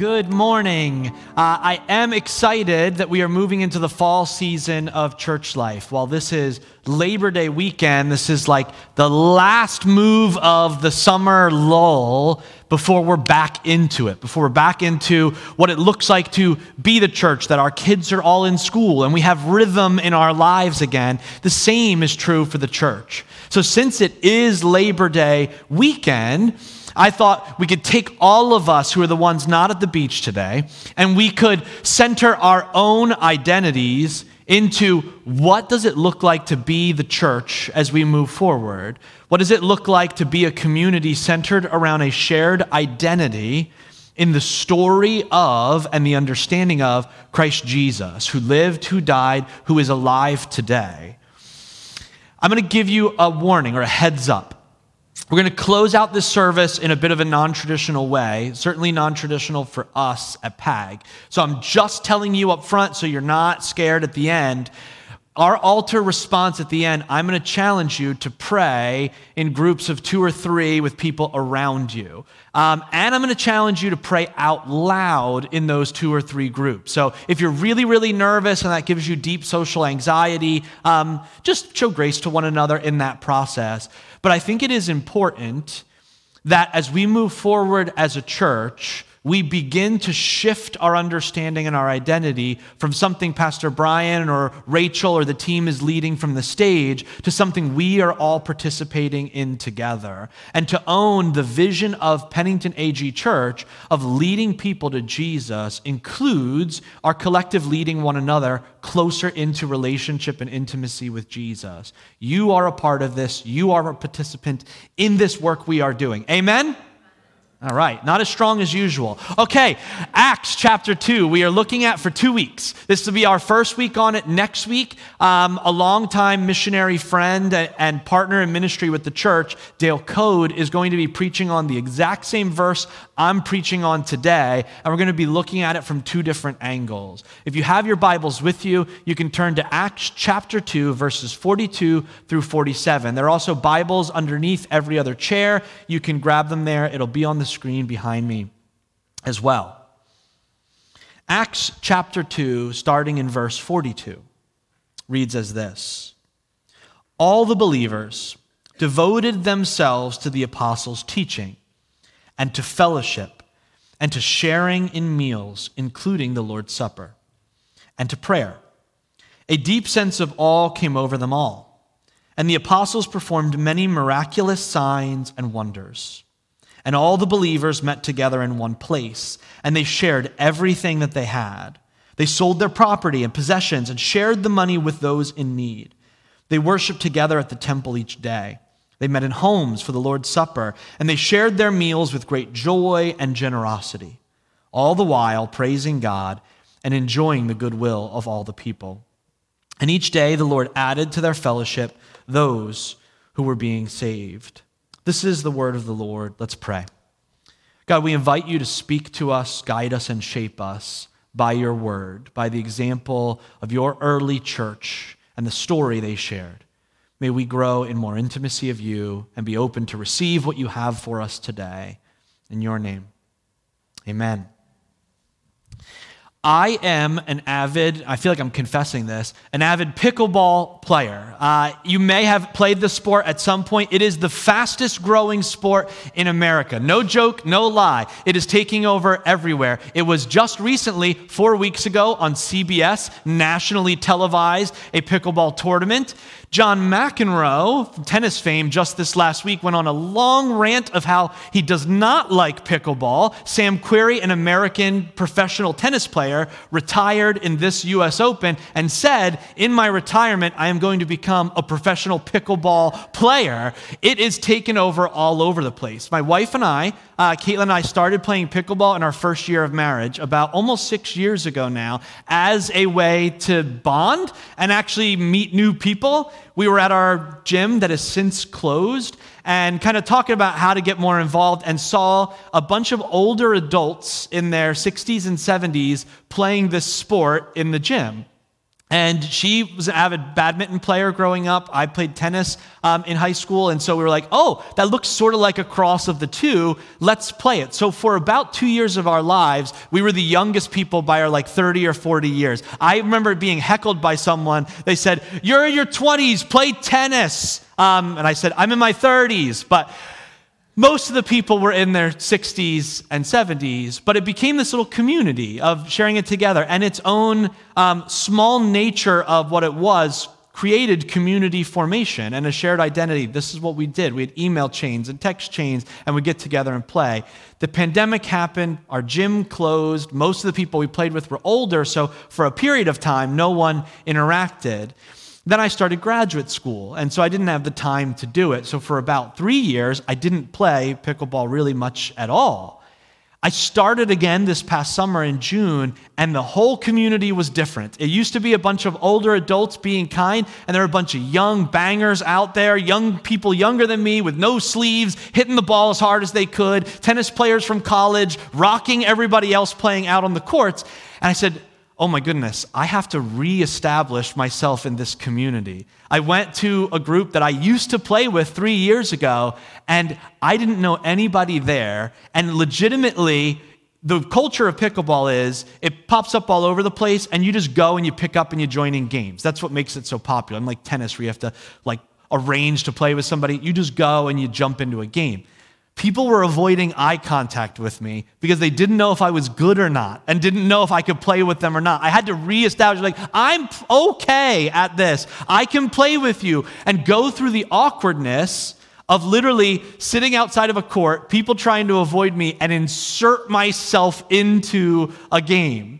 Good morning. Uh, I am excited that we are moving into the fall season of church life. While this is Labor Day weekend, this is like the last move of the summer lull before we're back into it, before we're back into what it looks like to be the church, that our kids are all in school and we have rhythm in our lives again. The same is true for the church. So, since it is Labor Day weekend, I thought we could take all of us who are the ones not at the beach today, and we could center our own identities into what does it look like to be the church as we move forward? What does it look like to be a community centered around a shared identity in the story of and the understanding of Christ Jesus, who lived, who died, who is alive today? I'm going to give you a warning or a heads up. We're going to close out this service in a bit of a non traditional way, certainly non traditional for us at PAG. So I'm just telling you up front so you're not scared at the end. Our altar response at the end, I'm going to challenge you to pray in groups of two or three with people around you. Um, and I'm going to challenge you to pray out loud in those two or three groups. So if you're really, really nervous and that gives you deep social anxiety, um, just show grace to one another in that process. But I think it is important that as we move forward as a church, we begin to shift our understanding and our identity from something Pastor Brian or Rachel or the team is leading from the stage to something we are all participating in together. And to own the vision of Pennington AG Church of leading people to Jesus includes our collective leading one another closer into relationship and intimacy with Jesus. You are a part of this, you are a participant in this work we are doing. Amen? All right, not as strong as usual. Okay, Acts chapter 2, we are looking at for two weeks. This will be our first week on it next week. Um, a longtime missionary friend and partner in ministry with the church, Dale Code, is going to be preaching on the exact same verse I'm preaching on today, and we're going to be looking at it from two different angles. If you have your Bibles with you, you can turn to Acts chapter 2, verses 42 through 47. There are also Bibles underneath every other chair. You can grab them there, it'll be on the screen behind me as well. Acts chapter 2, starting in verse 42, reads as this All the believers devoted themselves to the apostles' teaching and to fellowship and to sharing in meals, including the Lord's Supper, and to prayer. A deep sense of awe came over them all, and the apostles performed many miraculous signs and wonders. And all the believers met together in one place, and they shared everything that they had. They sold their property and possessions and shared the money with those in need. They worshiped together at the temple each day. They met in homes for the Lord's Supper, and they shared their meals with great joy and generosity, all the while praising God and enjoying the goodwill of all the people. And each day the Lord added to their fellowship those who were being saved. This is the word of the Lord. Let's pray. God, we invite you to speak to us, guide us, and shape us by your word, by the example of your early church and the story they shared. May we grow in more intimacy of you and be open to receive what you have for us today. In your name, amen. I am an avid, I feel like I'm confessing this, an avid pickleball player. Uh, you may have played the sport at some point. It is the fastest growing sport in America. No joke, no lie. It is taking over everywhere. It was just recently, four weeks ago, on CBS, nationally televised, a pickleball tournament. John McEnroe, tennis fame, just this last week went on a long rant of how he does not like pickleball. Sam Querrey, an American professional tennis player, retired in this U.S. Open and said, In my retirement, I am going to become a professional pickleball player. It is taken over all over the place. My wife and I, uh, Caitlin and I, started playing pickleball in our first year of marriage about almost six years ago now as a way to bond and actually meet new people we were at our gym that has since closed and kind of talking about how to get more involved and saw a bunch of older adults in their 60s and 70s playing this sport in the gym. And she was an avid badminton player growing up. I played tennis um, in high school. And so we were like, oh, that looks sort of like a cross of the two. Let's play it. So for about two years of our lives, we were the youngest people by our like 30 or 40 years. I remember being heckled by someone. They said, You're in your 20s, play tennis. Um, and I said, I'm in my 30s. But most of the people were in their 60s and 70s, but it became this little community of sharing it together. And its own um, small nature of what it was created community formation and a shared identity. This is what we did. We had email chains and text chains, and we'd get together and play. The pandemic happened, our gym closed. Most of the people we played with were older, so for a period of time, no one interacted. Then I started graduate school, and so I didn't have the time to do it. So for about three years, I didn't play pickleball really much at all. I started again this past summer in June, and the whole community was different. It used to be a bunch of older adults being kind, and there were a bunch of young bangers out there, young people younger than me with no sleeves, hitting the ball as hard as they could, tennis players from college, rocking everybody else playing out on the courts. And I said, oh my goodness, I have to reestablish myself in this community. I went to a group that I used to play with three years ago, and I didn't know anybody there. And legitimately, the culture of pickleball is it pops up all over the place, and you just go and you pick up and you join in games. That's what makes it so popular. Unlike tennis, where you have to like arrange to play with somebody, you just go and you jump into a game. People were avoiding eye contact with me because they didn't know if I was good or not and didn't know if I could play with them or not. I had to reestablish, like, I'm okay at this. I can play with you and go through the awkwardness of literally sitting outside of a court, people trying to avoid me, and insert myself into a game.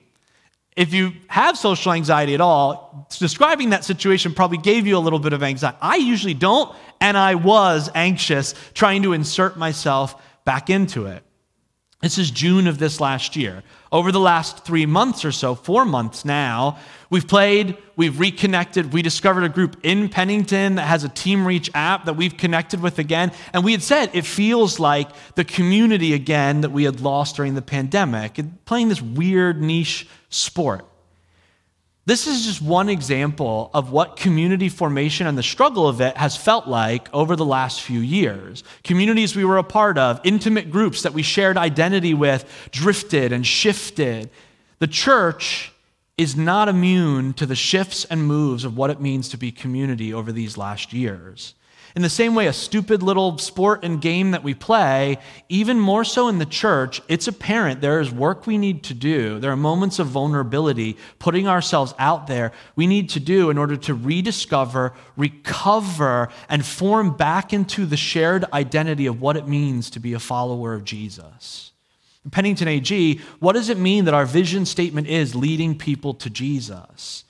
If you have social anxiety at all, describing that situation probably gave you a little bit of anxiety. I usually don't, and I was anxious trying to insert myself back into it. This is June of this last year. Over the last three months or so, four months now, we've played, we've reconnected. We discovered a group in Pennington that has a Team Reach app that we've connected with again. And we had said it feels like the community again that we had lost during the pandemic, playing this weird niche sport. This is just one example of what community formation and the struggle of it has felt like over the last few years. Communities we were a part of, intimate groups that we shared identity with, drifted and shifted. The church is not immune to the shifts and moves of what it means to be community over these last years. In the same way, a stupid little sport and game that we play, even more so in the church, it's apparent there is work we need to do. There are moments of vulnerability, putting ourselves out there, we need to do in order to rediscover, recover, and form back into the shared identity of what it means to be a follower of Jesus. Pennington AG, what does it mean that our vision statement is leading people to Jesus?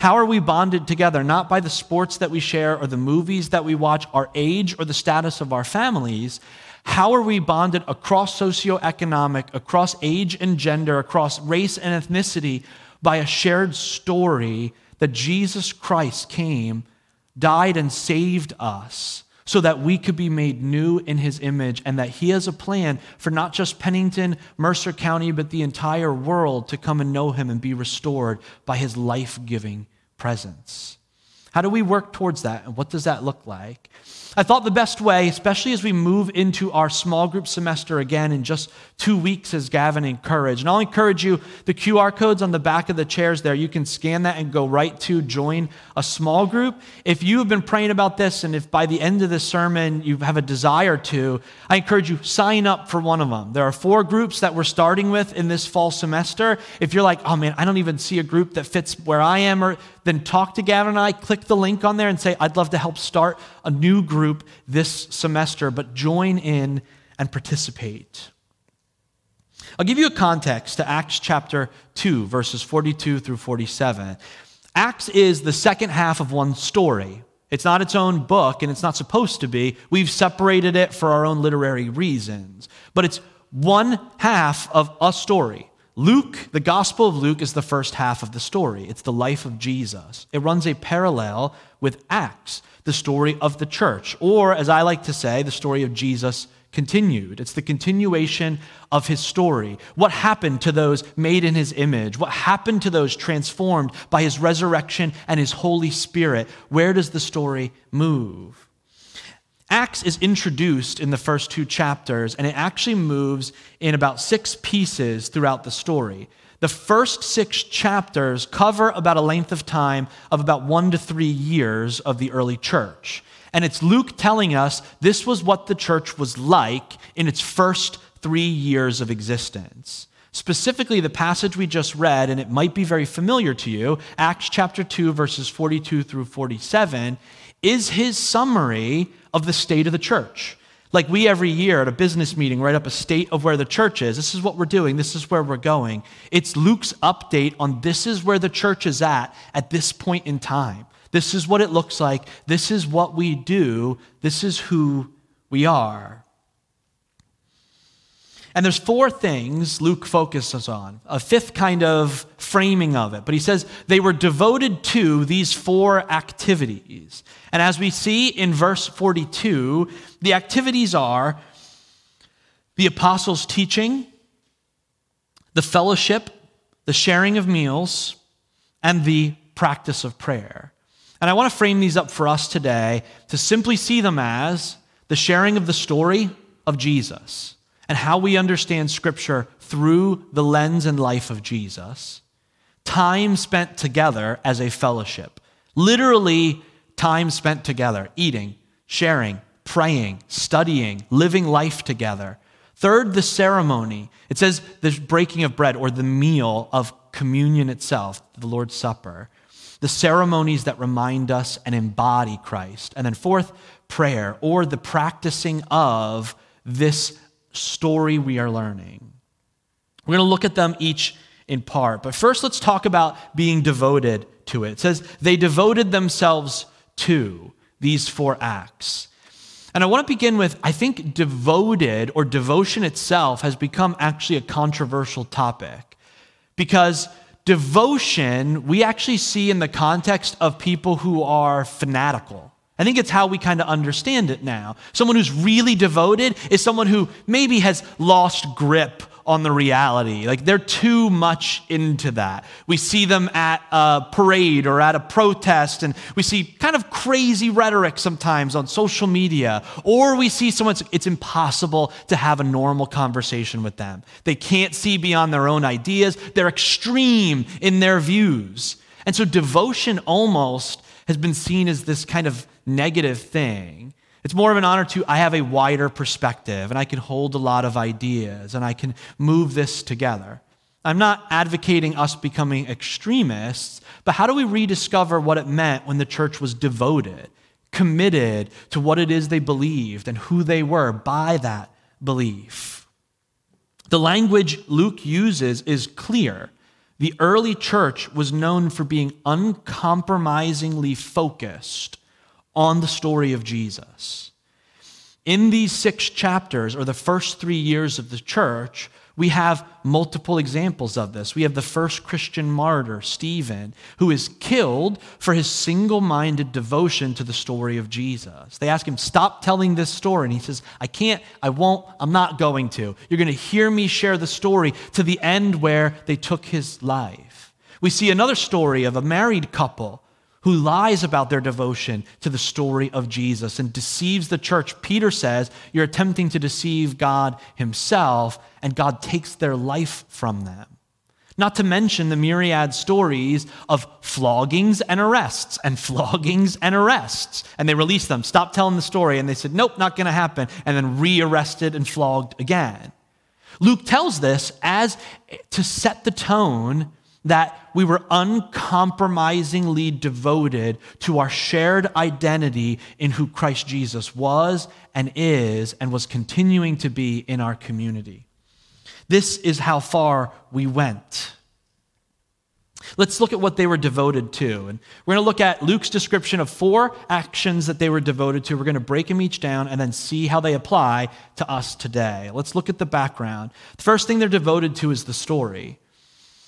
How are we bonded together? Not by the sports that we share or the movies that we watch, our age or the status of our families. How are we bonded across socioeconomic, across age and gender, across race and ethnicity by a shared story that Jesus Christ came, died, and saved us so that we could be made new in his image and that he has a plan for not just Pennington, Mercer County, but the entire world to come and know him and be restored by his life giving presence. How do we work towards that and what does that look like? I thought the best way, especially as we move into our small group semester again in just two weeks, as Gavin encouraged. And I'll encourage you, the QR codes on the back of the chairs there, you can scan that and go right to join a small group. If you have been praying about this and if by the end of this sermon you have a desire to, I encourage you, sign up for one of them. There are four groups that we're starting with in this fall semester. If you're like, oh man, I don't even see a group that fits where I am, or then talk to Gavin and I, click the link on there and say, I'd love to help start a new group this semester, but join in and participate. I'll give you a context to Acts chapter 2, verses 42 through 47. Acts is the second half of one story. It's not its own book, and it's not supposed to be. We've separated it for our own literary reasons. But it's one half of a story Luke, the Gospel of Luke, is the first half of the story. It's the life of Jesus. It runs a parallel with Acts, the story of the church, or as I like to say, the story of Jesus continued. It's the continuation of his story. What happened to those made in his image? What happened to those transformed by his resurrection and his Holy Spirit? Where does the story move? Acts is introduced in the first two chapters, and it actually moves in about six pieces throughout the story. The first six chapters cover about a length of time of about one to three years of the early church. And it's Luke telling us this was what the church was like in its first three years of existence. Specifically, the passage we just read, and it might be very familiar to you, Acts chapter 2, verses 42 through 47, is his summary of the state of the church. Like we every year at a business meeting write up a state of where the church is. This is what we're doing. This is where we're going. It's Luke's update on this is where the church is at at this point in time. This is what it looks like. This is what we do. This is who we are. And there's four things Luke focuses on, a fifth kind of framing of it. But he says they were devoted to these four activities. And as we see in verse 42, the activities are the apostles' teaching, the fellowship, the sharing of meals, and the practice of prayer. And I want to frame these up for us today to simply see them as the sharing of the story of Jesus and how we understand Scripture through the lens and life of Jesus, time spent together as a fellowship. Literally, time spent together, eating, sharing, praying, studying, living life together. Third, the ceremony. It says the breaking of bread or the meal of communion itself, the Lord's Supper the ceremonies that remind us and embody Christ. And then, fourth, prayer, or the practicing of this story we are learning. We're going to look at them each in part. But first, let's talk about being devoted to it. It says, they devoted themselves to these four acts. And I want to begin with I think devoted or devotion itself has become actually a controversial topic because devotion we actually see in the context of people who are fanatical. I think it's how we kind of understand it now. Someone who's really devoted is someone who maybe has lost grip on the reality. Like they're too much into that. We see them at a parade or at a protest, and we see kind of crazy rhetoric sometimes on social media. Or we see someone, it's impossible to have a normal conversation with them. They can't see beyond their own ideas, they're extreme in their views. And so devotion almost has been seen as this kind of negative thing. It's more of an honor to, I have a wider perspective and I can hold a lot of ideas and I can move this together. I'm not advocating us becoming extremists, but how do we rediscover what it meant when the church was devoted, committed to what it is they believed and who they were by that belief? The language Luke uses is clear. The early church was known for being uncompromisingly focused on the story of Jesus. In these six chapters, or the first three years of the church, we have multiple examples of this. We have the first Christian martyr, Stephen, who is killed for his single minded devotion to the story of Jesus. They ask him, Stop telling this story. And he says, I can't, I won't, I'm not going to. You're going to hear me share the story to the end where they took his life. We see another story of a married couple who lies about their devotion to the story of Jesus and deceives the church. Peter says, You're attempting to deceive God Himself, and God takes their life from them. Not to mention the myriad stories of floggings and arrests and floggings and arrests. And they released them, stopped telling the story, and they said, Nope, not going to happen, and then re arrested and flogged again. Luke tells this as to set the tone that we were uncompromisingly devoted to our shared identity in who Christ Jesus was and is and was continuing to be in our community. This is how far we went. Let's look at what they were devoted to. And we're going to look at Luke's description of four actions that they were devoted to. We're going to break them each down and then see how they apply to us today. Let's look at the background. The first thing they're devoted to is the story.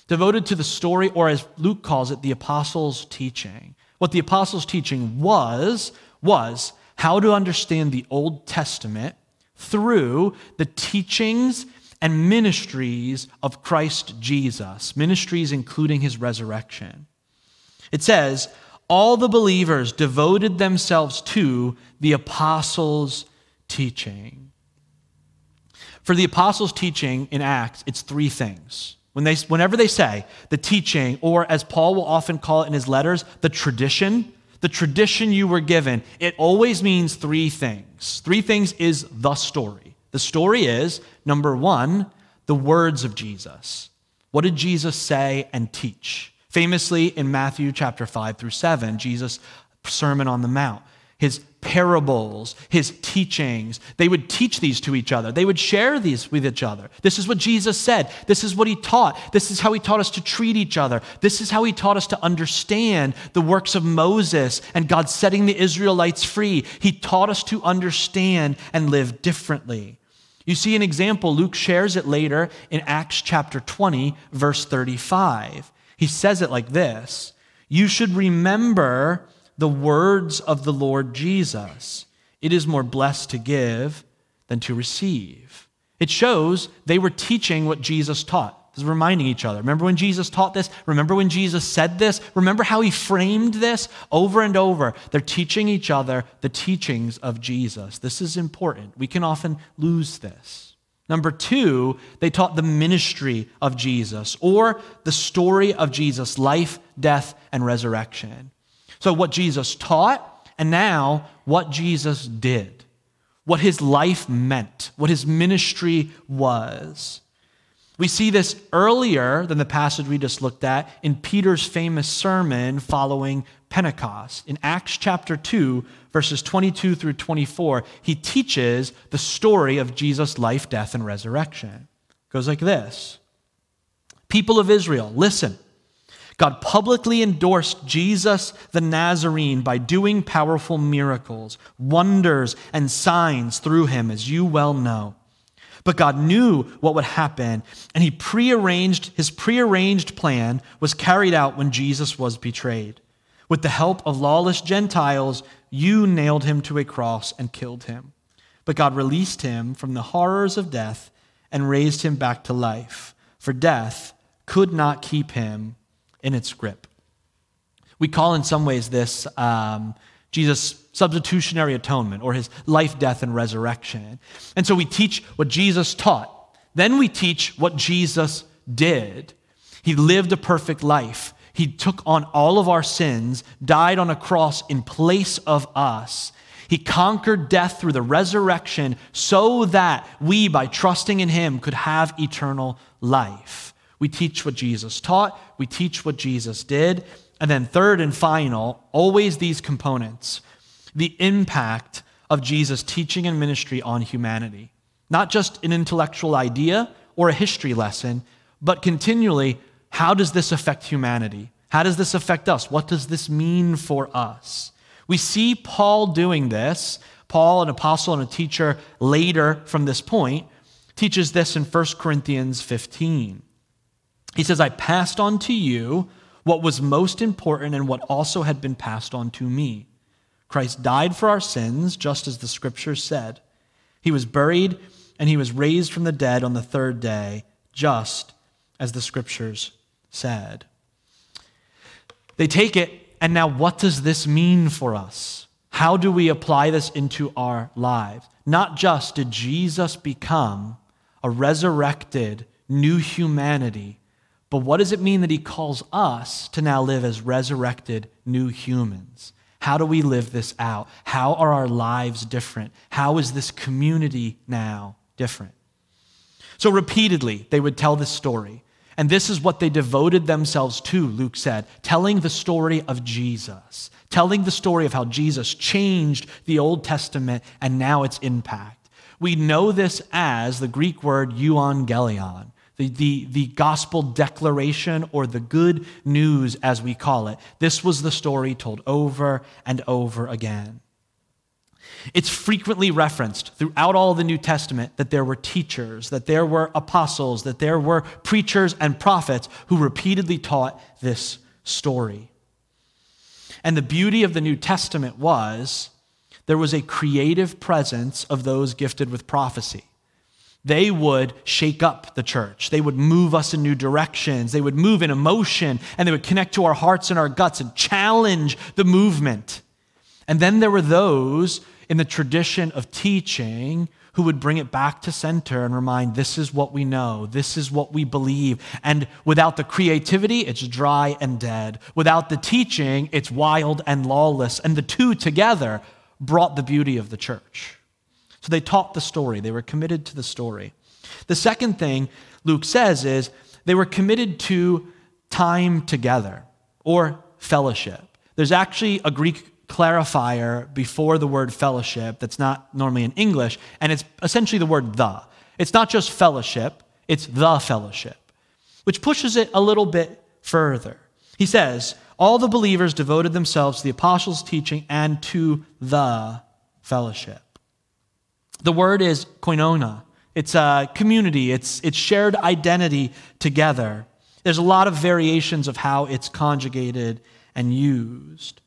Devoted to the story, or as Luke calls it, the apostles' teaching. What the apostles' teaching was, was how to understand the Old Testament through the teachings and ministries of Christ Jesus, ministries including his resurrection. It says, all the believers devoted themselves to the apostles' teaching. For the apostles' teaching in Acts, it's three things. When they, whenever they say the teaching, or as Paul will often call it in his letters, the tradition, the tradition you were given, it always means three things. Three things is the story. The story is number one, the words of Jesus. What did Jesus say and teach? Famously in Matthew chapter 5 through 7, Jesus' Sermon on the Mount, his parables, his teachings, they would teach these to each other. They would share these with each other. This is what Jesus said. This is what he taught. This is how he taught us to treat each other. This is how he taught us to understand the works of Moses and God setting the Israelites free. He taught us to understand and live differently. You see an example, Luke shares it later in Acts chapter 20, verse 35. He says it like this You should remember the words of the Lord Jesus. It is more blessed to give than to receive. It shows they were teaching what Jesus taught. This is reminding each other. Remember when Jesus taught this? Remember when Jesus said this? Remember how he framed this over and over? They're teaching each other the teachings of Jesus. This is important. We can often lose this. Number two, they taught the ministry of Jesus or the story of Jesus' life, death, and resurrection. So, what Jesus taught, and now what Jesus did, what his life meant, what his ministry was. We see this earlier than the passage we just looked at in Peter's famous sermon following Pentecost. In Acts chapter 2, verses 22 through 24, he teaches the story of Jesus' life, death, and resurrection. It goes like this People of Israel, listen. God publicly endorsed Jesus the Nazarene by doing powerful miracles, wonders, and signs through him, as you well know. But God knew what would happen, and he prearranged, his prearranged plan was carried out when Jesus was betrayed. With the help of lawless Gentiles, you nailed him to a cross and killed him. But God released him from the horrors of death and raised him back to life, for death could not keep him in its grip. We call, in some ways, this um, Jesus' substitutionary atonement or his life, death, and resurrection. And so we teach what Jesus taught. Then we teach what Jesus did. He lived a perfect life. He took on all of our sins, died on a cross in place of us. He conquered death through the resurrection so that we, by trusting in Him, could have eternal life. We teach what Jesus taught, we teach what Jesus did. And then, third and final, always these components the impact of Jesus' teaching and ministry on humanity. Not just an intellectual idea or a history lesson, but continually how does this affect humanity? How does this affect us? What does this mean for us? We see Paul doing this. Paul, an apostle and a teacher later from this point, teaches this in 1 Corinthians 15. He says, I passed on to you what was most important and what also had been passed on to me. Christ died for our sins, just as the scriptures said. He was buried and he was raised from the dead on the third day, just as the scriptures said. They take it, and now what does this mean for us? How do we apply this into our lives? Not just did Jesus become a resurrected new humanity, but what does it mean that he calls us to now live as resurrected new humans? How do we live this out? How are our lives different? How is this community now different? So, repeatedly, they would tell this story. And this is what they devoted themselves to, Luke said, telling the story of Jesus, telling the story of how Jesus changed the Old Testament and now its impact. We know this as the Greek word euangelion, the, the, the gospel declaration or the good news, as we call it. This was the story told over and over again. It's frequently referenced throughout all the New Testament that there were teachers, that there were apostles, that there were preachers and prophets who repeatedly taught this story. And the beauty of the New Testament was there was a creative presence of those gifted with prophecy. They would shake up the church. They would move us in new directions. They would move in emotion and they would connect to our hearts and our guts and challenge the movement. And then there were those in the tradition of teaching who would bring it back to center and remind this is what we know, this is what we believe. And without the creativity, it's dry and dead. Without the teaching, it's wild and lawless. And the two together brought the beauty of the church. So they taught the story, they were committed to the story. The second thing Luke says is they were committed to time together or fellowship. There's actually a Greek clarifier before the word fellowship that's not normally in English, and it's essentially the word the. It's not just fellowship, it's the fellowship, which pushes it a little bit further. He says, All the believers devoted themselves to the apostles' teaching and to the fellowship. The word is koinonia. It's a community, it's, it's shared identity together. There's a lot of variations of how it's conjugated and used.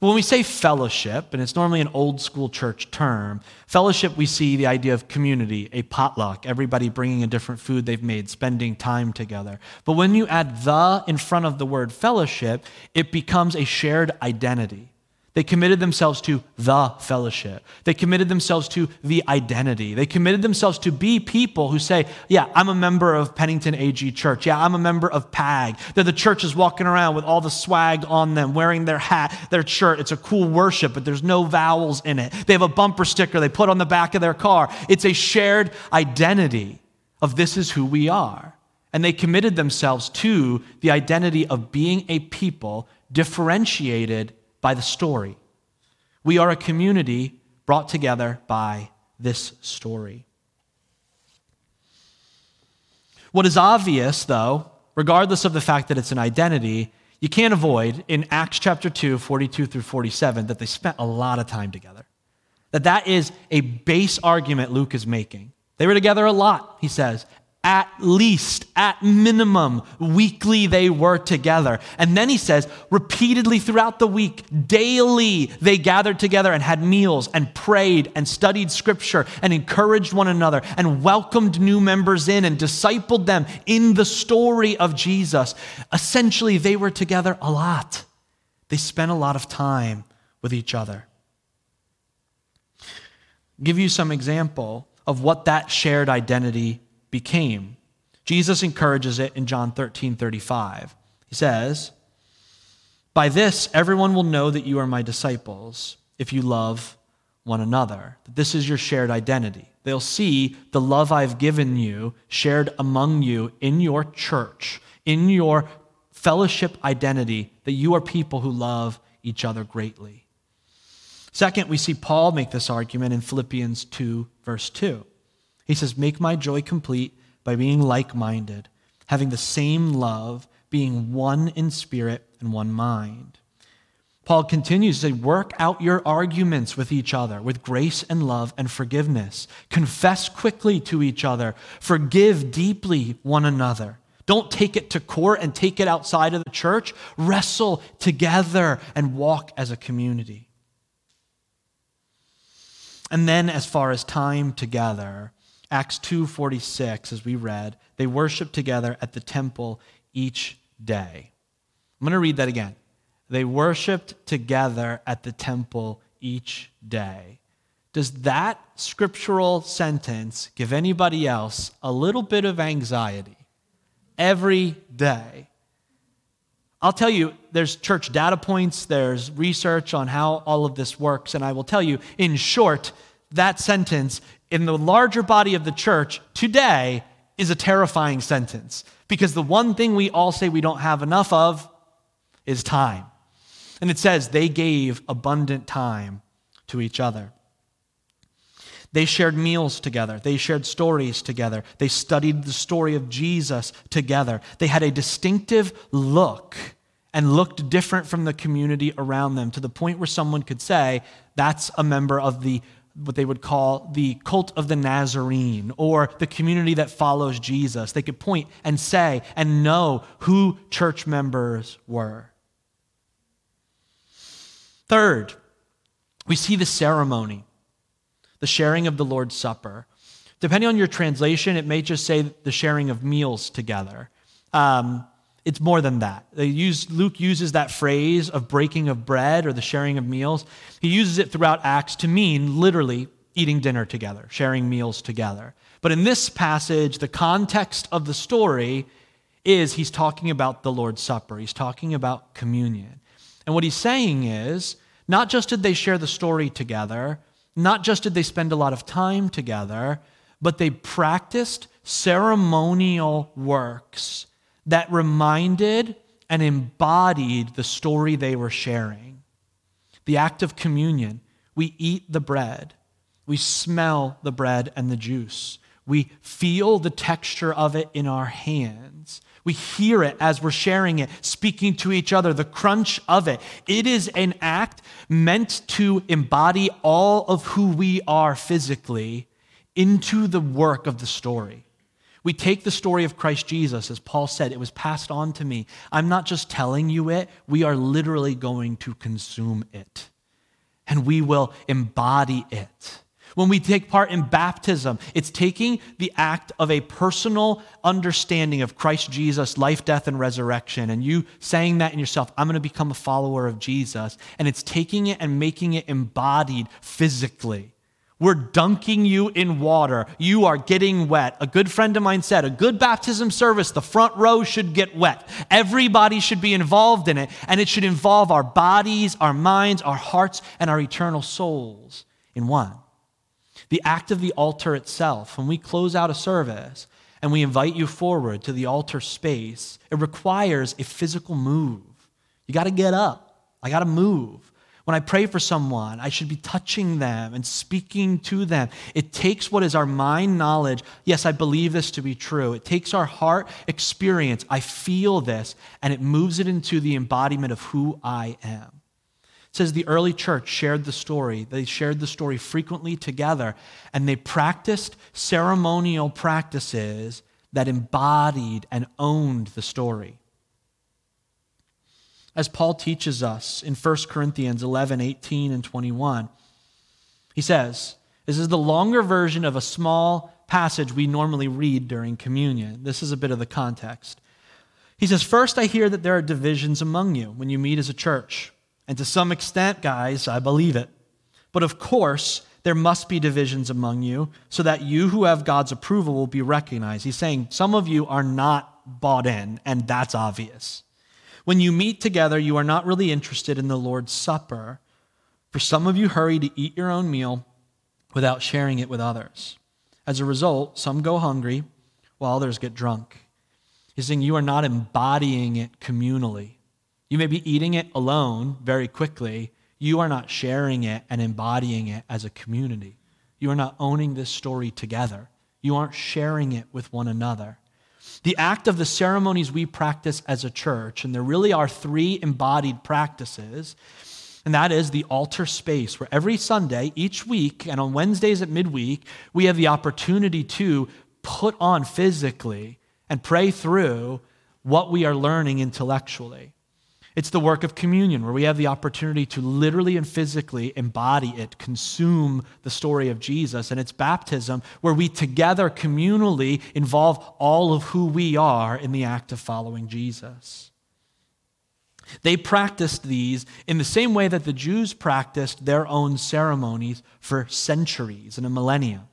When we say fellowship, and it's normally an old school church term, fellowship, we see the idea of community, a potluck, everybody bringing a different food they've made, spending time together. But when you add the in front of the word fellowship, it becomes a shared identity. They committed themselves to the fellowship. They committed themselves to the identity. They committed themselves to be people who say, Yeah, I'm a member of Pennington AG Church. Yeah, I'm a member of PAG. That the church is walking around with all the swag on them, wearing their hat, their shirt. It's a cool worship, but there's no vowels in it. They have a bumper sticker they put on the back of their car. It's a shared identity of this is who we are. And they committed themselves to the identity of being a people differentiated by the story. We are a community brought together by this story. What is obvious, though, regardless of the fact that it's an identity, you can't avoid in Acts chapter 2, 42 through 47, that they spent a lot of time together. That that is a base argument Luke is making. They were together a lot, he says, at least, at minimum, weekly they were together. And then he says, repeatedly throughout the week, daily they gathered together and had meals and prayed and studied scripture and encouraged one another and welcomed new members in and discipled them in the story of Jesus. Essentially, they were together a lot. They spent a lot of time with each other. Give you some example of what that shared identity became. Jesus encourages it in John 13 35. He says, By this everyone will know that you are my disciples if you love one another. That this is your shared identity. They'll see the love I've given you shared among you in your church, in your fellowship identity, that you are people who love each other greatly. Second, we see Paul make this argument in Philippians 2, verse 2. He says, Make my joy complete by being like minded, having the same love, being one in spirit and one mind. Paul continues to say, Work out your arguments with each other with grace and love and forgiveness. Confess quickly to each other. Forgive deeply one another. Don't take it to court and take it outside of the church. Wrestle together and walk as a community. And then, as far as time together, Acts 2:46 as we read, they worshiped together at the temple each day. I'm going to read that again. They worshiped together at the temple each day. Does that scriptural sentence give anybody else a little bit of anxiety? Every day. I'll tell you, there's church data points, there's research on how all of this works, and I will tell you, in short, that sentence in the larger body of the church today is a terrifying sentence because the one thing we all say we don't have enough of is time. And it says they gave abundant time to each other. They shared meals together. They shared stories together. They studied the story of Jesus together. They had a distinctive look and looked different from the community around them to the point where someone could say, That's a member of the what they would call the cult of the Nazarene or the community that follows Jesus. They could point and say and know who church members were. Third, we see the ceremony, the sharing of the Lord's Supper. Depending on your translation, it may just say the sharing of meals together. Um, it's more than that. Use, Luke uses that phrase of breaking of bread or the sharing of meals. He uses it throughout Acts to mean literally eating dinner together, sharing meals together. But in this passage, the context of the story is he's talking about the Lord's Supper, he's talking about communion. And what he's saying is not just did they share the story together, not just did they spend a lot of time together, but they practiced ceremonial works that reminded and embodied the story they were sharing. The act of communion, we eat the bread, we smell the bread and the juice, we feel the texture of it in our hands. We hear it as we're sharing it, speaking to each other, the crunch of it. It is an act meant to embody all of who we are physically into the work of the story. We take the story of Christ Jesus, as Paul said, it was passed on to me. I'm not just telling you it, we are literally going to consume it. And we will embody it. When we take part in baptism, it's taking the act of a personal understanding of Christ Jesus' life, death, and resurrection, and you saying that in yourself, I'm going to become a follower of Jesus. And it's taking it and making it embodied physically. We're dunking you in water. You are getting wet. A good friend of mine said, a good baptism service, the front row should get wet. Everybody should be involved in it, and it should involve our bodies, our minds, our hearts, and our eternal souls in one. The act of the altar itself, when we close out a service and we invite you forward to the altar space, it requires a physical move. You got to get up, I got to move. When I pray for someone, I should be touching them and speaking to them. It takes what is our mind knowledge. Yes, I believe this to be true. It takes our heart experience. I feel this, and it moves it into the embodiment of who I am. It says the early church shared the story. They shared the story frequently together, and they practiced ceremonial practices that embodied and owned the story as Paul teaches us in 1 Corinthians 11, 18, and 21. He says, This is the longer version of a small passage we normally read during communion. This is a bit of the context. He says, First, I hear that there are divisions among you when you meet as a church. And to some extent, guys, I believe it. But of course, there must be divisions among you so that you who have God's approval will be recognized. He's saying some of you are not bought in, and that's obvious. When you meet together, you are not really interested in the Lord's Supper. For some of you hurry to eat your own meal without sharing it with others. As a result, some go hungry while others get drunk. He's saying you are not embodying it communally. You may be eating it alone very quickly. You are not sharing it and embodying it as a community. You are not owning this story together. You aren't sharing it with one another. The act of the ceremonies we practice as a church, and there really are three embodied practices, and that is the altar space, where every Sunday, each week, and on Wednesdays at midweek, we have the opportunity to put on physically and pray through what we are learning intellectually. It's the work of communion, where we have the opportunity to literally and physically embody it, consume the story of Jesus. And it's baptism, where we together communally involve all of who we are in the act of following Jesus. They practiced these in the same way that the Jews practiced their own ceremonies for centuries and a millennia.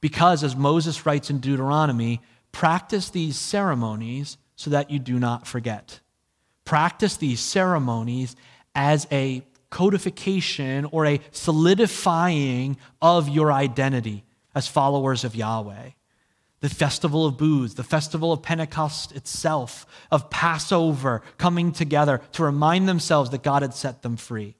Because, as Moses writes in Deuteronomy, practice these ceremonies so that you do not forget practice these ceremonies as a codification or a solidifying of your identity as followers of Yahweh. The festival of booths, the festival of Pentecost itself, of Passover coming together to remind themselves that God had set them free.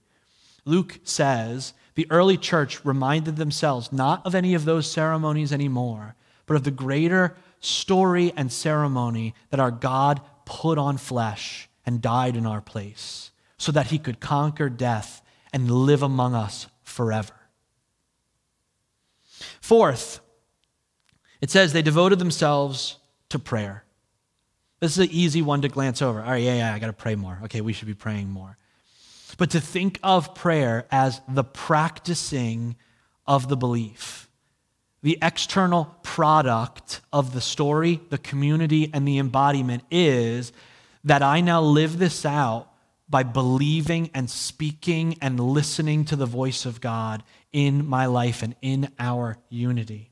Luke says the early church reminded themselves not of any of those ceremonies anymore, but of the greater story and ceremony that our God put on flesh and died in our place so that he could conquer death and live among us forever. Fourth, it says they devoted themselves to prayer. This is an easy one to glance over. All right, yeah, yeah, I got to pray more. Okay, we should be praying more. But to think of prayer as the practicing of the belief, the external product of the story, the community, and the embodiment is that I now live this out by believing and speaking and listening to the voice of God in my life and in our unity.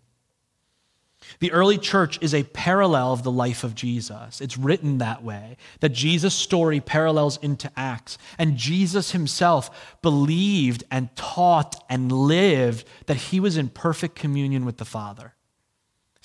The early church is a parallel of the life of Jesus. It's written that way, that Jesus' story parallels into Acts. And Jesus himself believed and taught and lived that he was in perfect communion with the Father.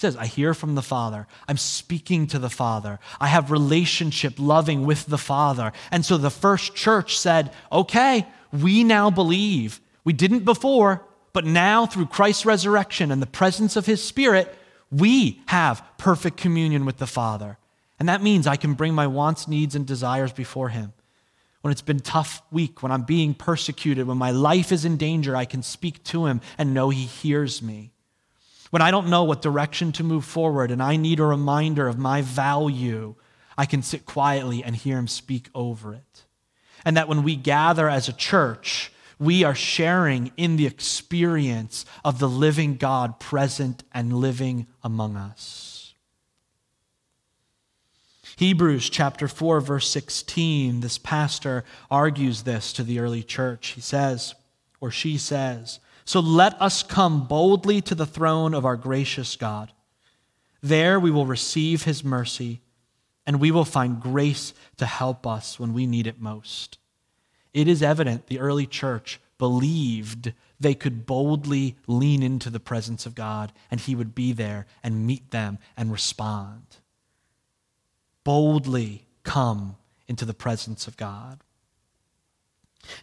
Says, I hear from the Father. I'm speaking to the Father. I have relationship loving with the Father. And so the first church said, okay, we now believe. We didn't before, but now through Christ's resurrection and the presence of his Spirit, we have perfect communion with the Father. And that means I can bring my wants, needs, and desires before Him. When it's been tough week, when I'm being persecuted, when my life is in danger, I can speak to Him and know He hears me. When I don't know what direction to move forward and I need a reminder of my value, I can sit quietly and hear Him speak over it. And that when we gather as a church, we are sharing in the experience of the living God present and living among us. Hebrews chapter 4, verse 16, this pastor argues this to the early church. He says, or she says, So let us come boldly to the throne of our gracious God. There we will receive his mercy, and we will find grace to help us when we need it most. It is evident the early church believed they could boldly lean into the presence of God and He would be there and meet them and respond. Boldly come into the presence of God.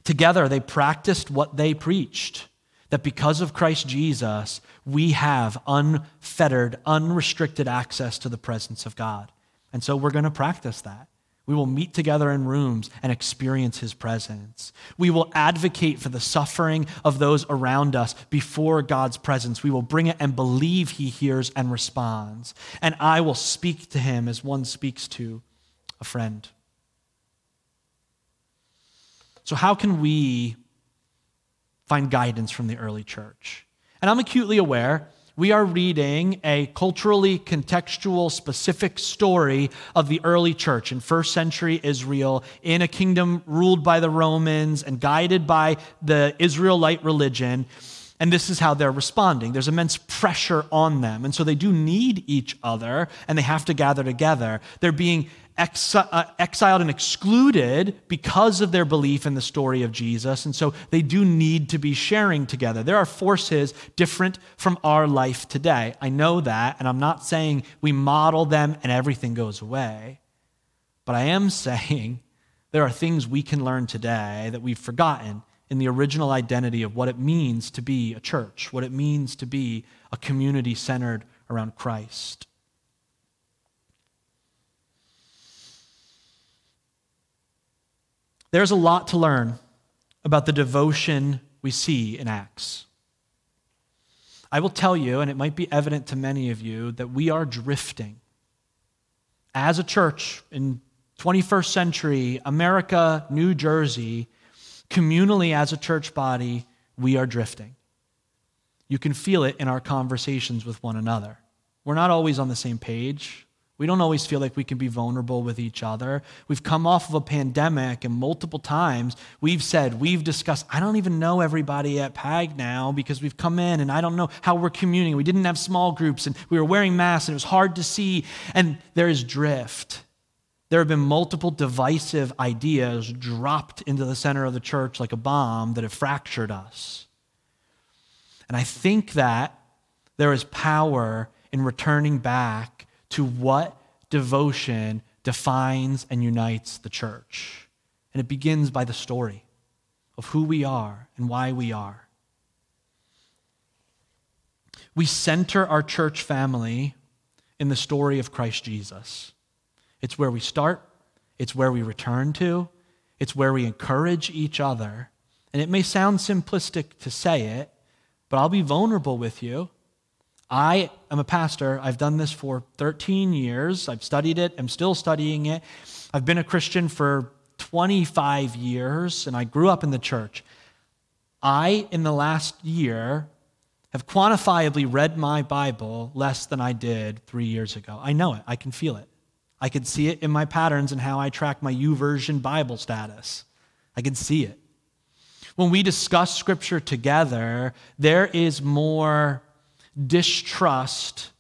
Together, they practiced what they preached that because of Christ Jesus, we have unfettered, unrestricted access to the presence of God. And so we're going to practice that. We will meet together in rooms and experience his presence. We will advocate for the suffering of those around us before God's presence. We will bring it and believe he hears and responds. And I will speak to him as one speaks to a friend. So, how can we find guidance from the early church? And I'm acutely aware we are reading a culturally contextual, specific story of the early church in first century Israel in a kingdom ruled by the Romans and guided by the Israelite religion. And this is how they're responding. There's immense pressure on them. And so they do need each other and they have to gather together. They're being Uh, exiled and excluded because of their belief in the story of Jesus. And so they do need to be sharing together. There are forces different from our life today. I know that, and I'm not saying we model them and everything goes away. But I am saying there are things we can learn today that we've forgotten in the original identity of what it means to be a church, what it means to be a community centered around Christ. There's a lot to learn about the devotion we see in Acts. I will tell you, and it might be evident to many of you, that we are drifting. As a church in 21st century America, New Jersey, communally as a church body, we are drifting. You can feel it in our conversations with one another. We're not always on the same page. We don't always feel like we can be vulnerable with each other. We've come off of a pandemic, and multiple times we've said, we've discussed, I don't even know everybody at PAG now because we've come in and I don't know how we're communing. We didn't have small groups and we were wearing masks and it was hard to see. And there is drift. There have been multiple divisive ideas dropped into the center of the church like a bomb that have fractured us. And I think that there is power in returning back to what devotion defines and unites the church. And it begins by the story of who we are and why we are. We center our church family in the story of Christ Jesus. It's where we start, it's where we return to, it's where we encourage each other, And it may sound simplistic to say it, but I'll be vulnerable with you. I am a pastor. I've done this for 13 years. I've studied it. I'm still studying it. I've been a Christian for 25 years, and I grew up in the church. I, in the last year, have quantifiably read my Bible less than I did three years ago. I know it. I can feel it. I can see it in my patterns and how I track my YouVersion Bible status. I can see it. When we discuss Scripture together, there is more distrust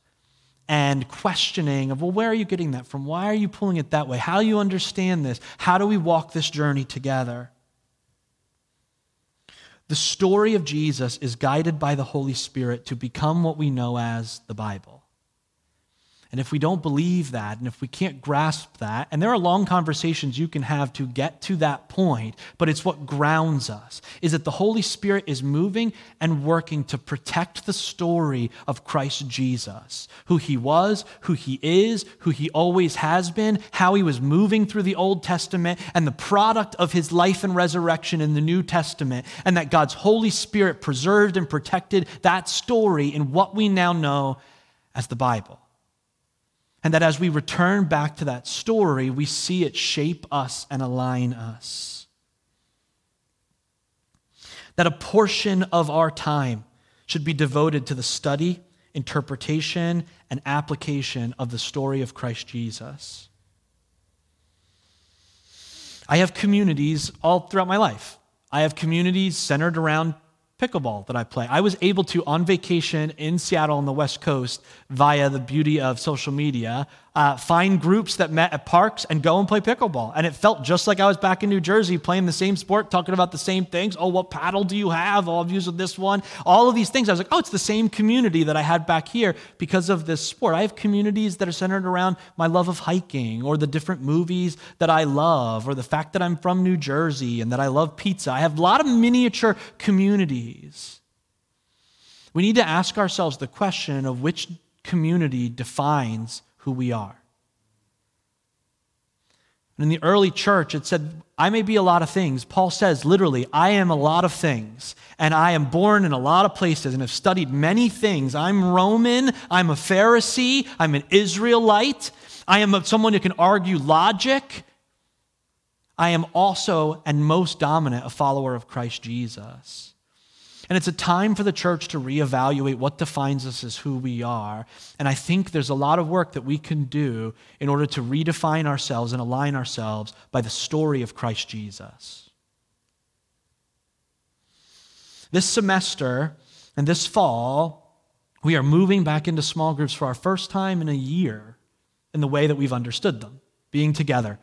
and questioning of, well, where are you getting that from? Why are you pulling it that way? How do you understand this? How do we walk this journey together? The story of Jesus is guided by the Holy Spirit to become what we know as the Bible. And if we don't believe that, and if we can't grasp that, and there are long conversations you can have to get to that point, but it's what grounds us, is that the Holy Spirit is moving and working to protect the story of Christ Jesus, who he was, who he is, who he always has been, how he was moving through the Old Testament, and the product of his life and resurrection in the New Testament, and that God's Holy Spirit preserved and protected that story in what we now know as the Bible. And that as we return back to that story, we see it shape us and align us. That a portion of our time should be devoted to the study, interpretation, and application of the story of Christ Jesus. I have communities all throughout my life. I have communities centered around pickleball that I play. I was able to, on vacation in Seattle on the West Coast, via the beauty of social media, uh, find groups that met at parks and go and play pickleball. And it felt just like I was back in New Jersey playing the same sport, talking about the same things. Oh, what paddle do you have? Oh, I've used this one. All of these things. I was like, oh, it's the same community that I had back here because of this sport. I have communities that are centered around my love of hiking or the different movies that I love or the fact that I'm from New Jersey and that I love pizza. I have a lot of miniature communities. We need to ask ourselves the question of which community defines who we are. In the early church, it said, I may be a lot of things. Paul says, literally, I am a lot of things, and I am born in a lot of places and have studied many things. I'm Roman, I'm a Pharisee, I'm an Israelite, I am someone who can argue logic. I am also, and most dominant, a follower of Christ Jesus. And it's a time for the church to reevaluate what defines us as who we are. And I think there's a lot of work that we can do in order to redefine ourselves and align ourselves by the story of Christ Jesus. This semester and this fall, we are moving back into small groups for our first time in a year in the way that we've understood them, being together,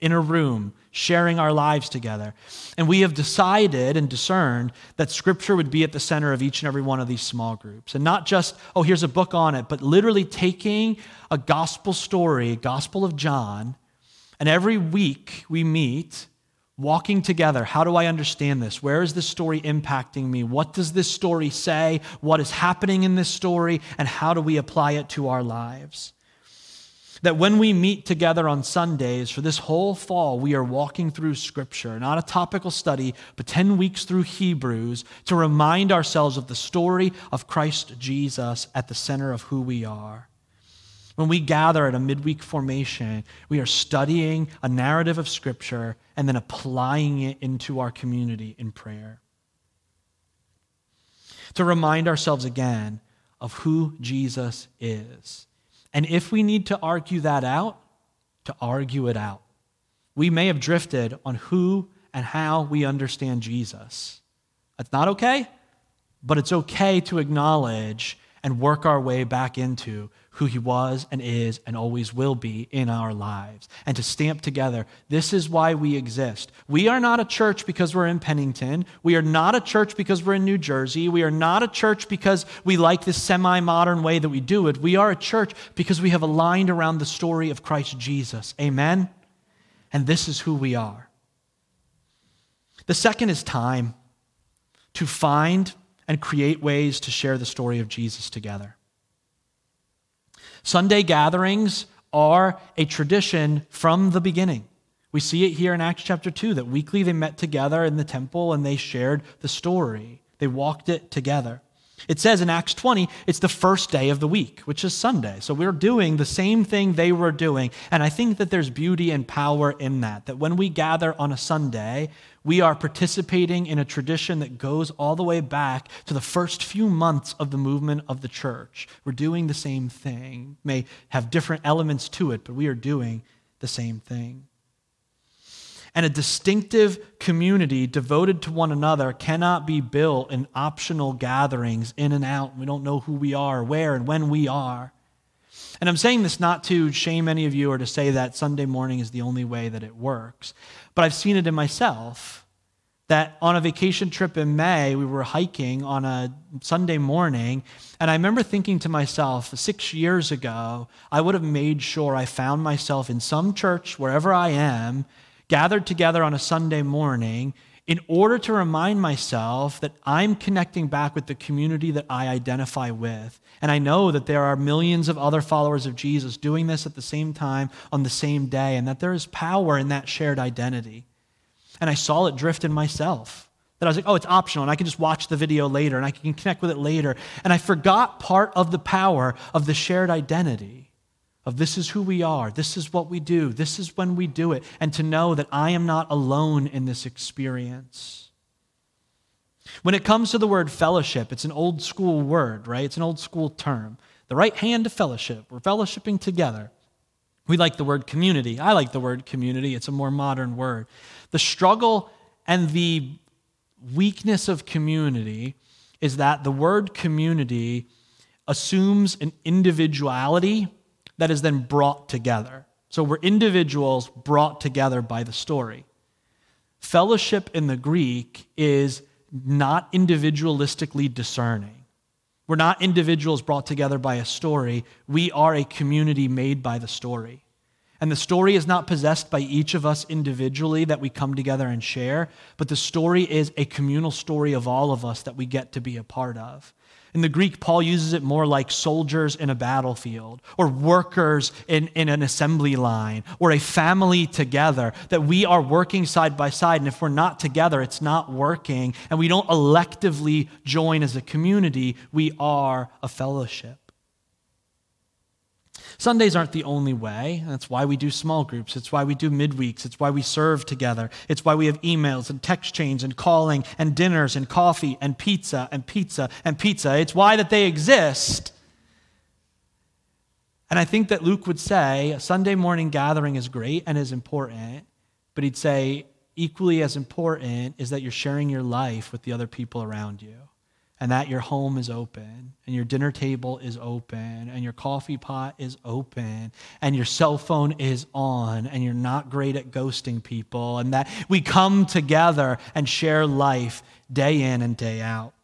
in a room, sharing our lives together. And we have decided and discerned that Scripture would be at the center of each and every one of these small groups. And not just, oh, here's a book on it, but literally taking a gospel story, Gospel of John, and every week we meet walking together. How do I understand this? Where is this story impacting me? What does this story say? What is happening in this story? And how do we apply it to our lives? That when we meet together on Sundays for this whole fall, we are walking through Scripture, not a topical study, but 10 weeks through Hebrews to remind ourselves of the story of Christ Jesus at the center of who we are. When we gather at a midweek formation, we are studying a narrative of Scripture and then applying it into our community in prayer. To remind ourselves again of who Jesus is and if we need to argue that out, to argue it out. We may have drifted on who and how we understand Jesus. That's not okay, but it's okay to acknowledge and work our way back into who he was and is and always will be in our lives, and to stamp together this is why we exist. We are not a church because we're in Pennington. We are not a church because we're in New Jersey. We are not a church because we like this semi modern way that we do it. We are a church because we have aligned around the story of Christ Jesus. Amen? And this is who we are. The second is time to find and create ways to share the story of Jesus together. Sunday gatherings are a tradition from the beginning. We see it here in Acts chapter 2 that weekly they met together in the temple and they shared the story. They walked it together. It says in Acts 20, it's the first day of the week, which is Sunday. So we're doing the same thing they were doing. And I think that there's beauty and power in that. That when we gather on a Sunday, we are participating in a tradition that goes all the way back to the first few months of the movement of the church. We're doing the same thing. May have different elements to it, but we are doing the same thing and a distinctive community devoted to one another cannot be built in optional gatherings in and out. We don't know who we are, where, and when we are. And I'm saying this not to shame any of you or to say that Sunday morning is the only way that it works, but I've seen it in myself. That on a vacation trip in May, we were hiking on a Sunday morning, and I remember thinking to myself, six years ago, I would have made sure I found myself in some church, wherever I am, gathered together on a Sunday morning in order to remind myself that I'm connecting back with the community that I identify with. And I know that there are millions of other followers of Jesus doing this at the same time on the same day, and that there is power in that shared identity. And I saw it drift in myself. That I was like, oh, it's optional, and I can just watch the video later, and I can connect with it later. And I forgot part of the power of the shared identity of this is who we are, this is what we do, this is when we do it, and to know that I am not alone in this experience. When it comes to the word fellowship, it's an old school word, right? It's an old school term. The right hand to fellowship. We're fellowshipping together. We like the word community. I like the word community. It's a more modern word. The struggle and the weakness of community is that the word community assumes an individuality that is then brought together. So we're individuals brought together by the story. Fellowship in the Greek is not individualistically discerning. We're not individuals brought together by a story. We are a community made by the story. And the story is not possessed by each of us individually that we come together and share, but the story is a communal story of all of us that we get to be a part of. In the Greek, Paul uses it more like soldiers in a battlefield, or workers in, in an assembly line, or a family together, that we are working side by side. And if we're not together, it's not working. And we don't electively join as a community, we are a fellowship. Sundays aren't the only way. That's why we do small groups. It's why we do midweeks. It's why we serve together. It's why we have emails and text chains and calling and dinners and coffee and pizza and pizza and pizza. It's why that they exist. And I think that Luke would say a Sunday morning gathering is great and is important, but he'd say equally as important is that you're sharing your life with the other people around you and that your home is open and your dinner table is open and your coffee pot is open and your cell phone is on and you're not great at ghosting people and that we come together and share life day in and day out.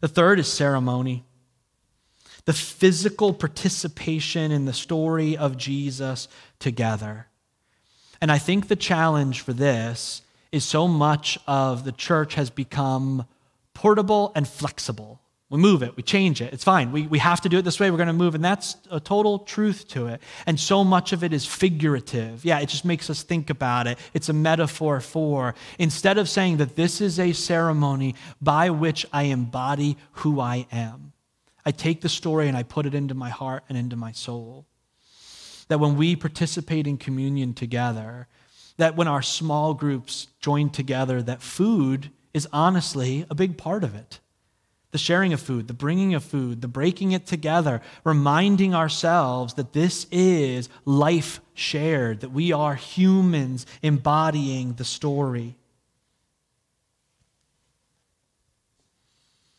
The third is ceremony. The physical participation in the story of Jesus together. And I think the challenge for this is so much of the church has become portable and flexible. We move it, we change it. It's fine. We, we have to do it this way. We're going to move. And that's a total truth to it. And so much of it is figurative. Yeah, it just makes us think about it. It's a metaphor for. Instead of saying that this is a ceremony by which I embody who I am, I take the story and I put it into my heart and into my soul. That when we participate in communion together, that when our small groups join together, that food is honestly a big part of it. The sharing of food, the bringing of food, the breaking it together, reminding ourselves that this is life shared, that we are humans embodying the story.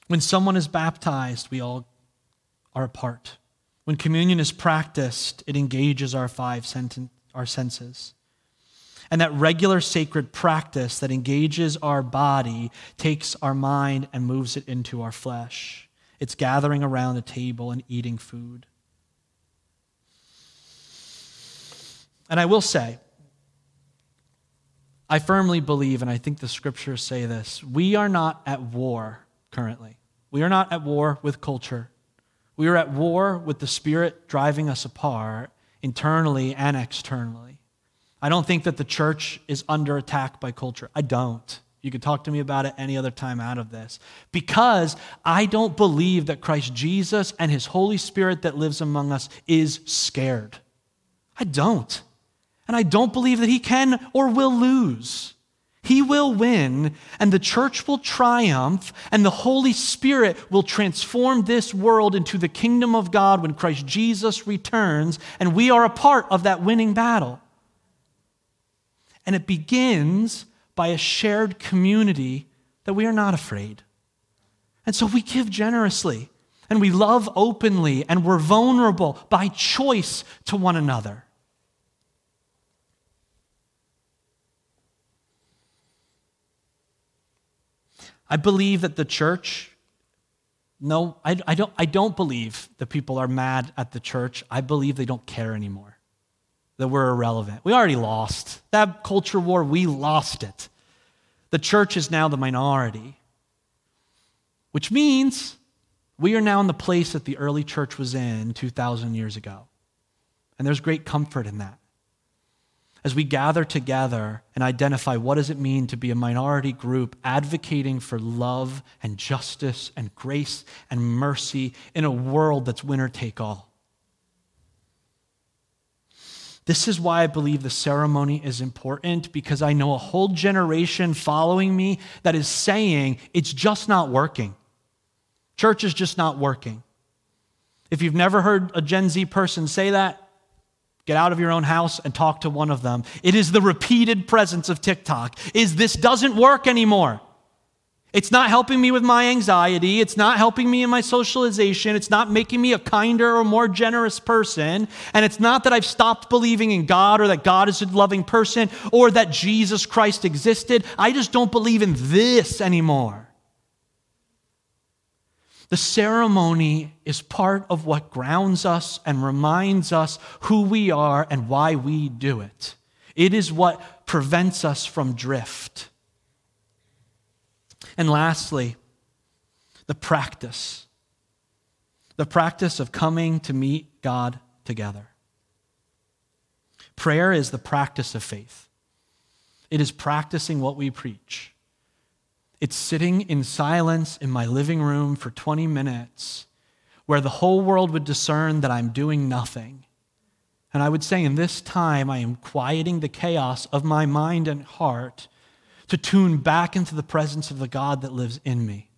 When someone is baptized, we all are a part. When communion is practiced, it engages our five our senses. And that regular sacred practice that engages our body takes our mind and moves it into our flesh. It's gathering around a table and eating food. And I will say, I firmly believe, and I think the scriptures say this we are not at war currently. We are not at war with culture. We are at war with the Spirit driving us apart internally and externally. I don't think that the church is under attack by culture. I don't. You could talk to me about it any other time out of this. Because I don't believe that Christ Jesus and his Holy Spirit that lives among us is scared. I don't. And I don't believe that he can or will lose. He will win, and the church will triumph, and the Holy Spirit will transform this world into the kingdom of God when Christ Jesus returns, and we are a part of that winning battle. And it begins by a shared community that we are not afraid. And so we give generously and we love openly and we're vulnerable by choice to one another. I believe that the church, no, I, I, don't, I don't believe that people are mad at the church. I believe they don't care anymore that we're irrelevant. We already lost. That culture war, we lost it. The church is now the minority, which means we are now in the place that the early church was in 2,000 years ago. And there's great comfort in that. As we gather together and identify what does it mean to be a minority group advocating for love and justice and grace and mercy in a world that's winner take all. This is why I believe the ceremony is important because I know a whole generation following me that is saying it's just not working. Church is just not working. If you've never heard a Gen Z person say that, get out of your own house and talk to one of them. It is the repeated presence of TikTok. Is this doesn't work anymore. It's not helping me with my anxiety. It's not helping me in my socialization. It's not making me a kinder or more generous person. And it's not that I've stopped believing in God or that God is a loving person or that Jesus Christ existed. I just don't believe in this anymore. The ceremony is part of what grounds us and reminds us who we are and why we do it. It is what prevents us from drift. And lastly, the practice the practice of coming to meet God together. Prayer is the practice of faith, it is practicing what we preach. It's sitting in silence in my living room for 20 minutes where the whole world would discern that I'm doing nothing. And I would say, in this time, I am quieting the chaos of my mind and heart to tune back into the presence of the God that lives in me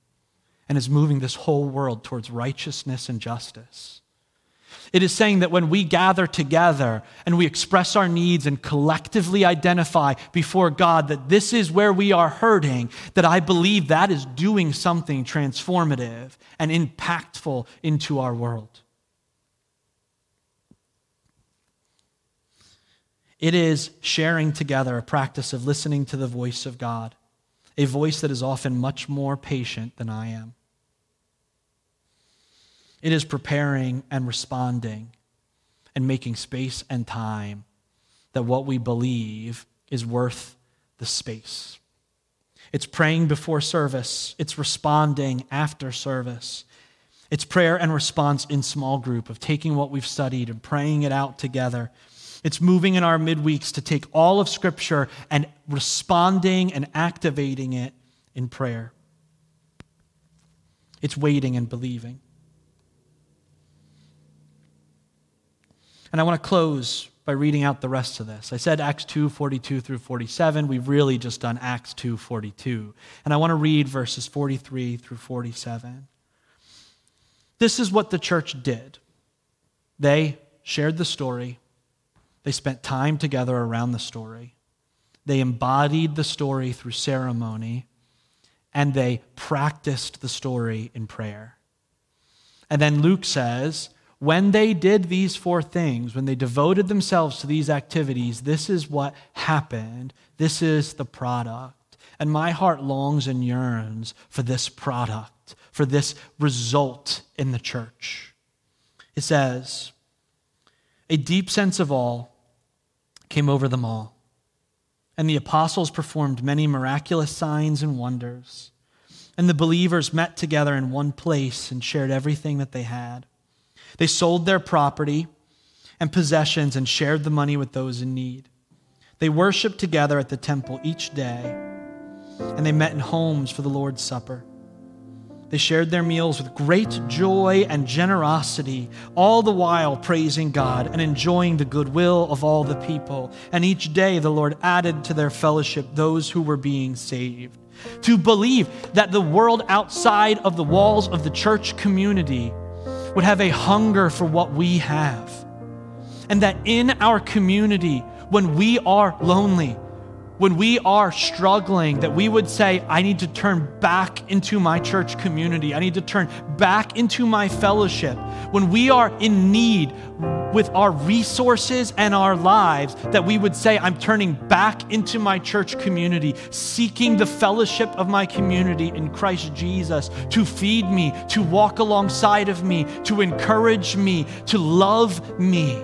and is moving this whole world towards righteousness and justice. It is saying that when we gather together and we express our needs and collectively identify before God that this is where we are hurting, that I believe that is doing something transformative and impactful into our world. It is sharing together a practice of listening to the voice of God, a voice that is often much more patient than I am. It is preparing and responding and making space and time that what we believe is worth the space. It's praying before service, it's responding after service. It's prayer and response in small group of taking what we've studied and praying it out together it's moving in our midweeks to take all of Scripture and responding and activating it in prayer. It's waiting and believing. And I want to close by reading out the rest of this. I said Acts 2 42 through 47. We've really just done Acts 2 42. And I want to read verses 43 through 47. This is what the church did they shared the story they spent time together around the story. They embodied the story through ceremony, and they practiced the story in prayer. And then Luke says, when they did these four things, when they devoted themselves to these activities, this is what happened. This is the product. And my heart longs and yearns for this product, for this result in the church. It says, a deep sense of awe came over them all. And the apostles performed many miraculous signs and wonders. And the believers met together in one place and shared everything that they had. They sold their property and possessions and shared the money with those in need. They worshiped together at the temple each day, and they met in homes for the Lord's Supper. They shared their meals with great joy and generosity, all the while praising God and enjoying the goodwill of all the people. And each day the Lord added to their fellowship those who were being saved. To believe that the world outside of the walls of the church community would have a hunger for what we have. And that in our community, when we are lonely, when we are struggling, that we would say, I need to turn back into my church community. I need to turn back into my fellowship. When we are in need with our resources and our lives, that we would say, I'm turning back into my church community, seeking the fellowship of my community in Christ Jesus to feed me, to walk alongside of me, to encourage me, to love me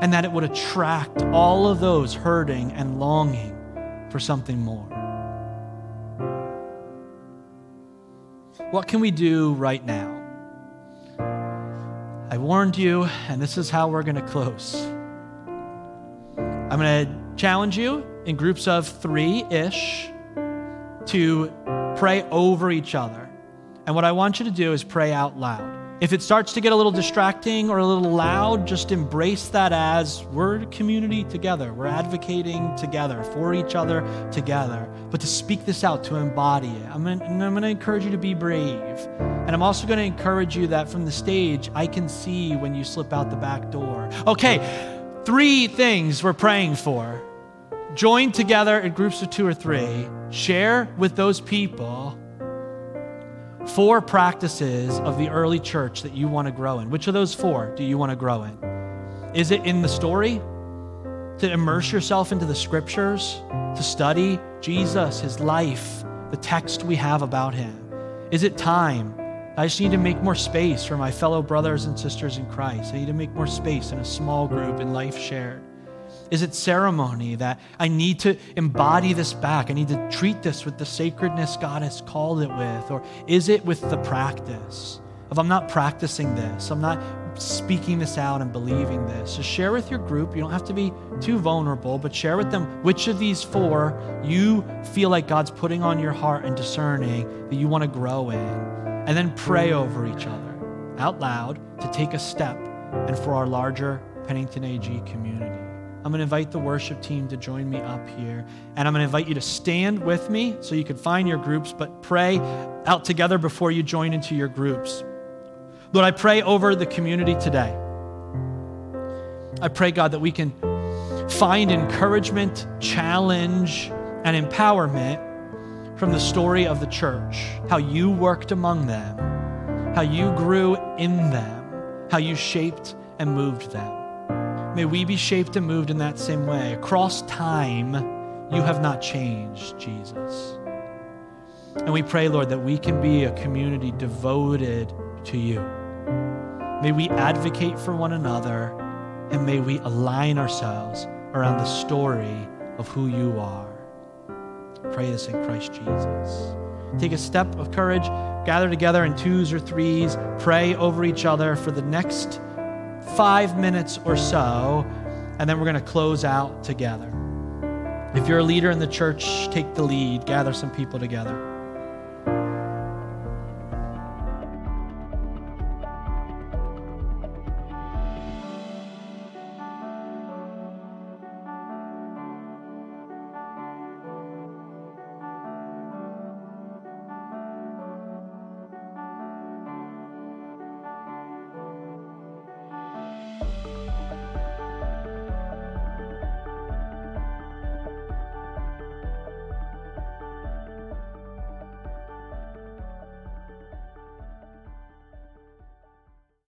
and that it would attract all of those hurting and longing for something more. What can we do right now? I warned you, and this is how we're going to close. I'm going to challenge you in groups of three ish to pray over each other. And what I want you to do is pray out loud. If it starts to get a little distracting or a little loud, just embrace that as we're community together. We're advocating together for each other together. But to speak this out, to embody it. I'm gonna, I'm going to encourage you to be brave. And I'm also going to encourage you that from the stage, I can see when you slip out the back door. Okay, three things we're praying for. Join together in groups of two or three, share with those people four practices of the early church that you want to grow in. Which of those four do you want to grow in? Is it in the story? To immerse yourself into the scriptures? To study Jesus, his life, the text we have about him? Is it time? I just need to make more space for my fellow brothers and sisters in Christ. I need to make more space in a small group in life shared. Is it ceremony that I need to embody this back? I need to treat this with the sacredness God has called it with? Or is it with the practice? If I'm not practicing this, I'm not speaking this out and believing this. So share with your group. You don't have to be too vulnerable, but share with them which of these four you feel like God's putting on your heart and discerning that you want to grow in. And then pray over each other out loud to take a step and for our larger Pennington AG community. I'm going to invite the worship team to join me up here. And I'm going to invite you to stand with me so you can find your groups, but pray out together before you join into your groups. Lord, I pray over the community today. I pray, God, that we can find encouragement, challenge, and empowerment from the story of the church, how you worked among them, how you grew in them, how you shaped and moved them. May we be shaped and moved in that same way. Across time, you have not changed, Jesus. And we pray, Lord, that we can be a community devoted to you. May we advocate for one another, and may we align ourselves around the story of who you are. Pray this in Christ Jesus. Take a step of courage, gather together in twos or threes, pray over each other for the next five minutes or so, and then we're going to close out together. If you're a leader in the church, take the lead, gather some people together.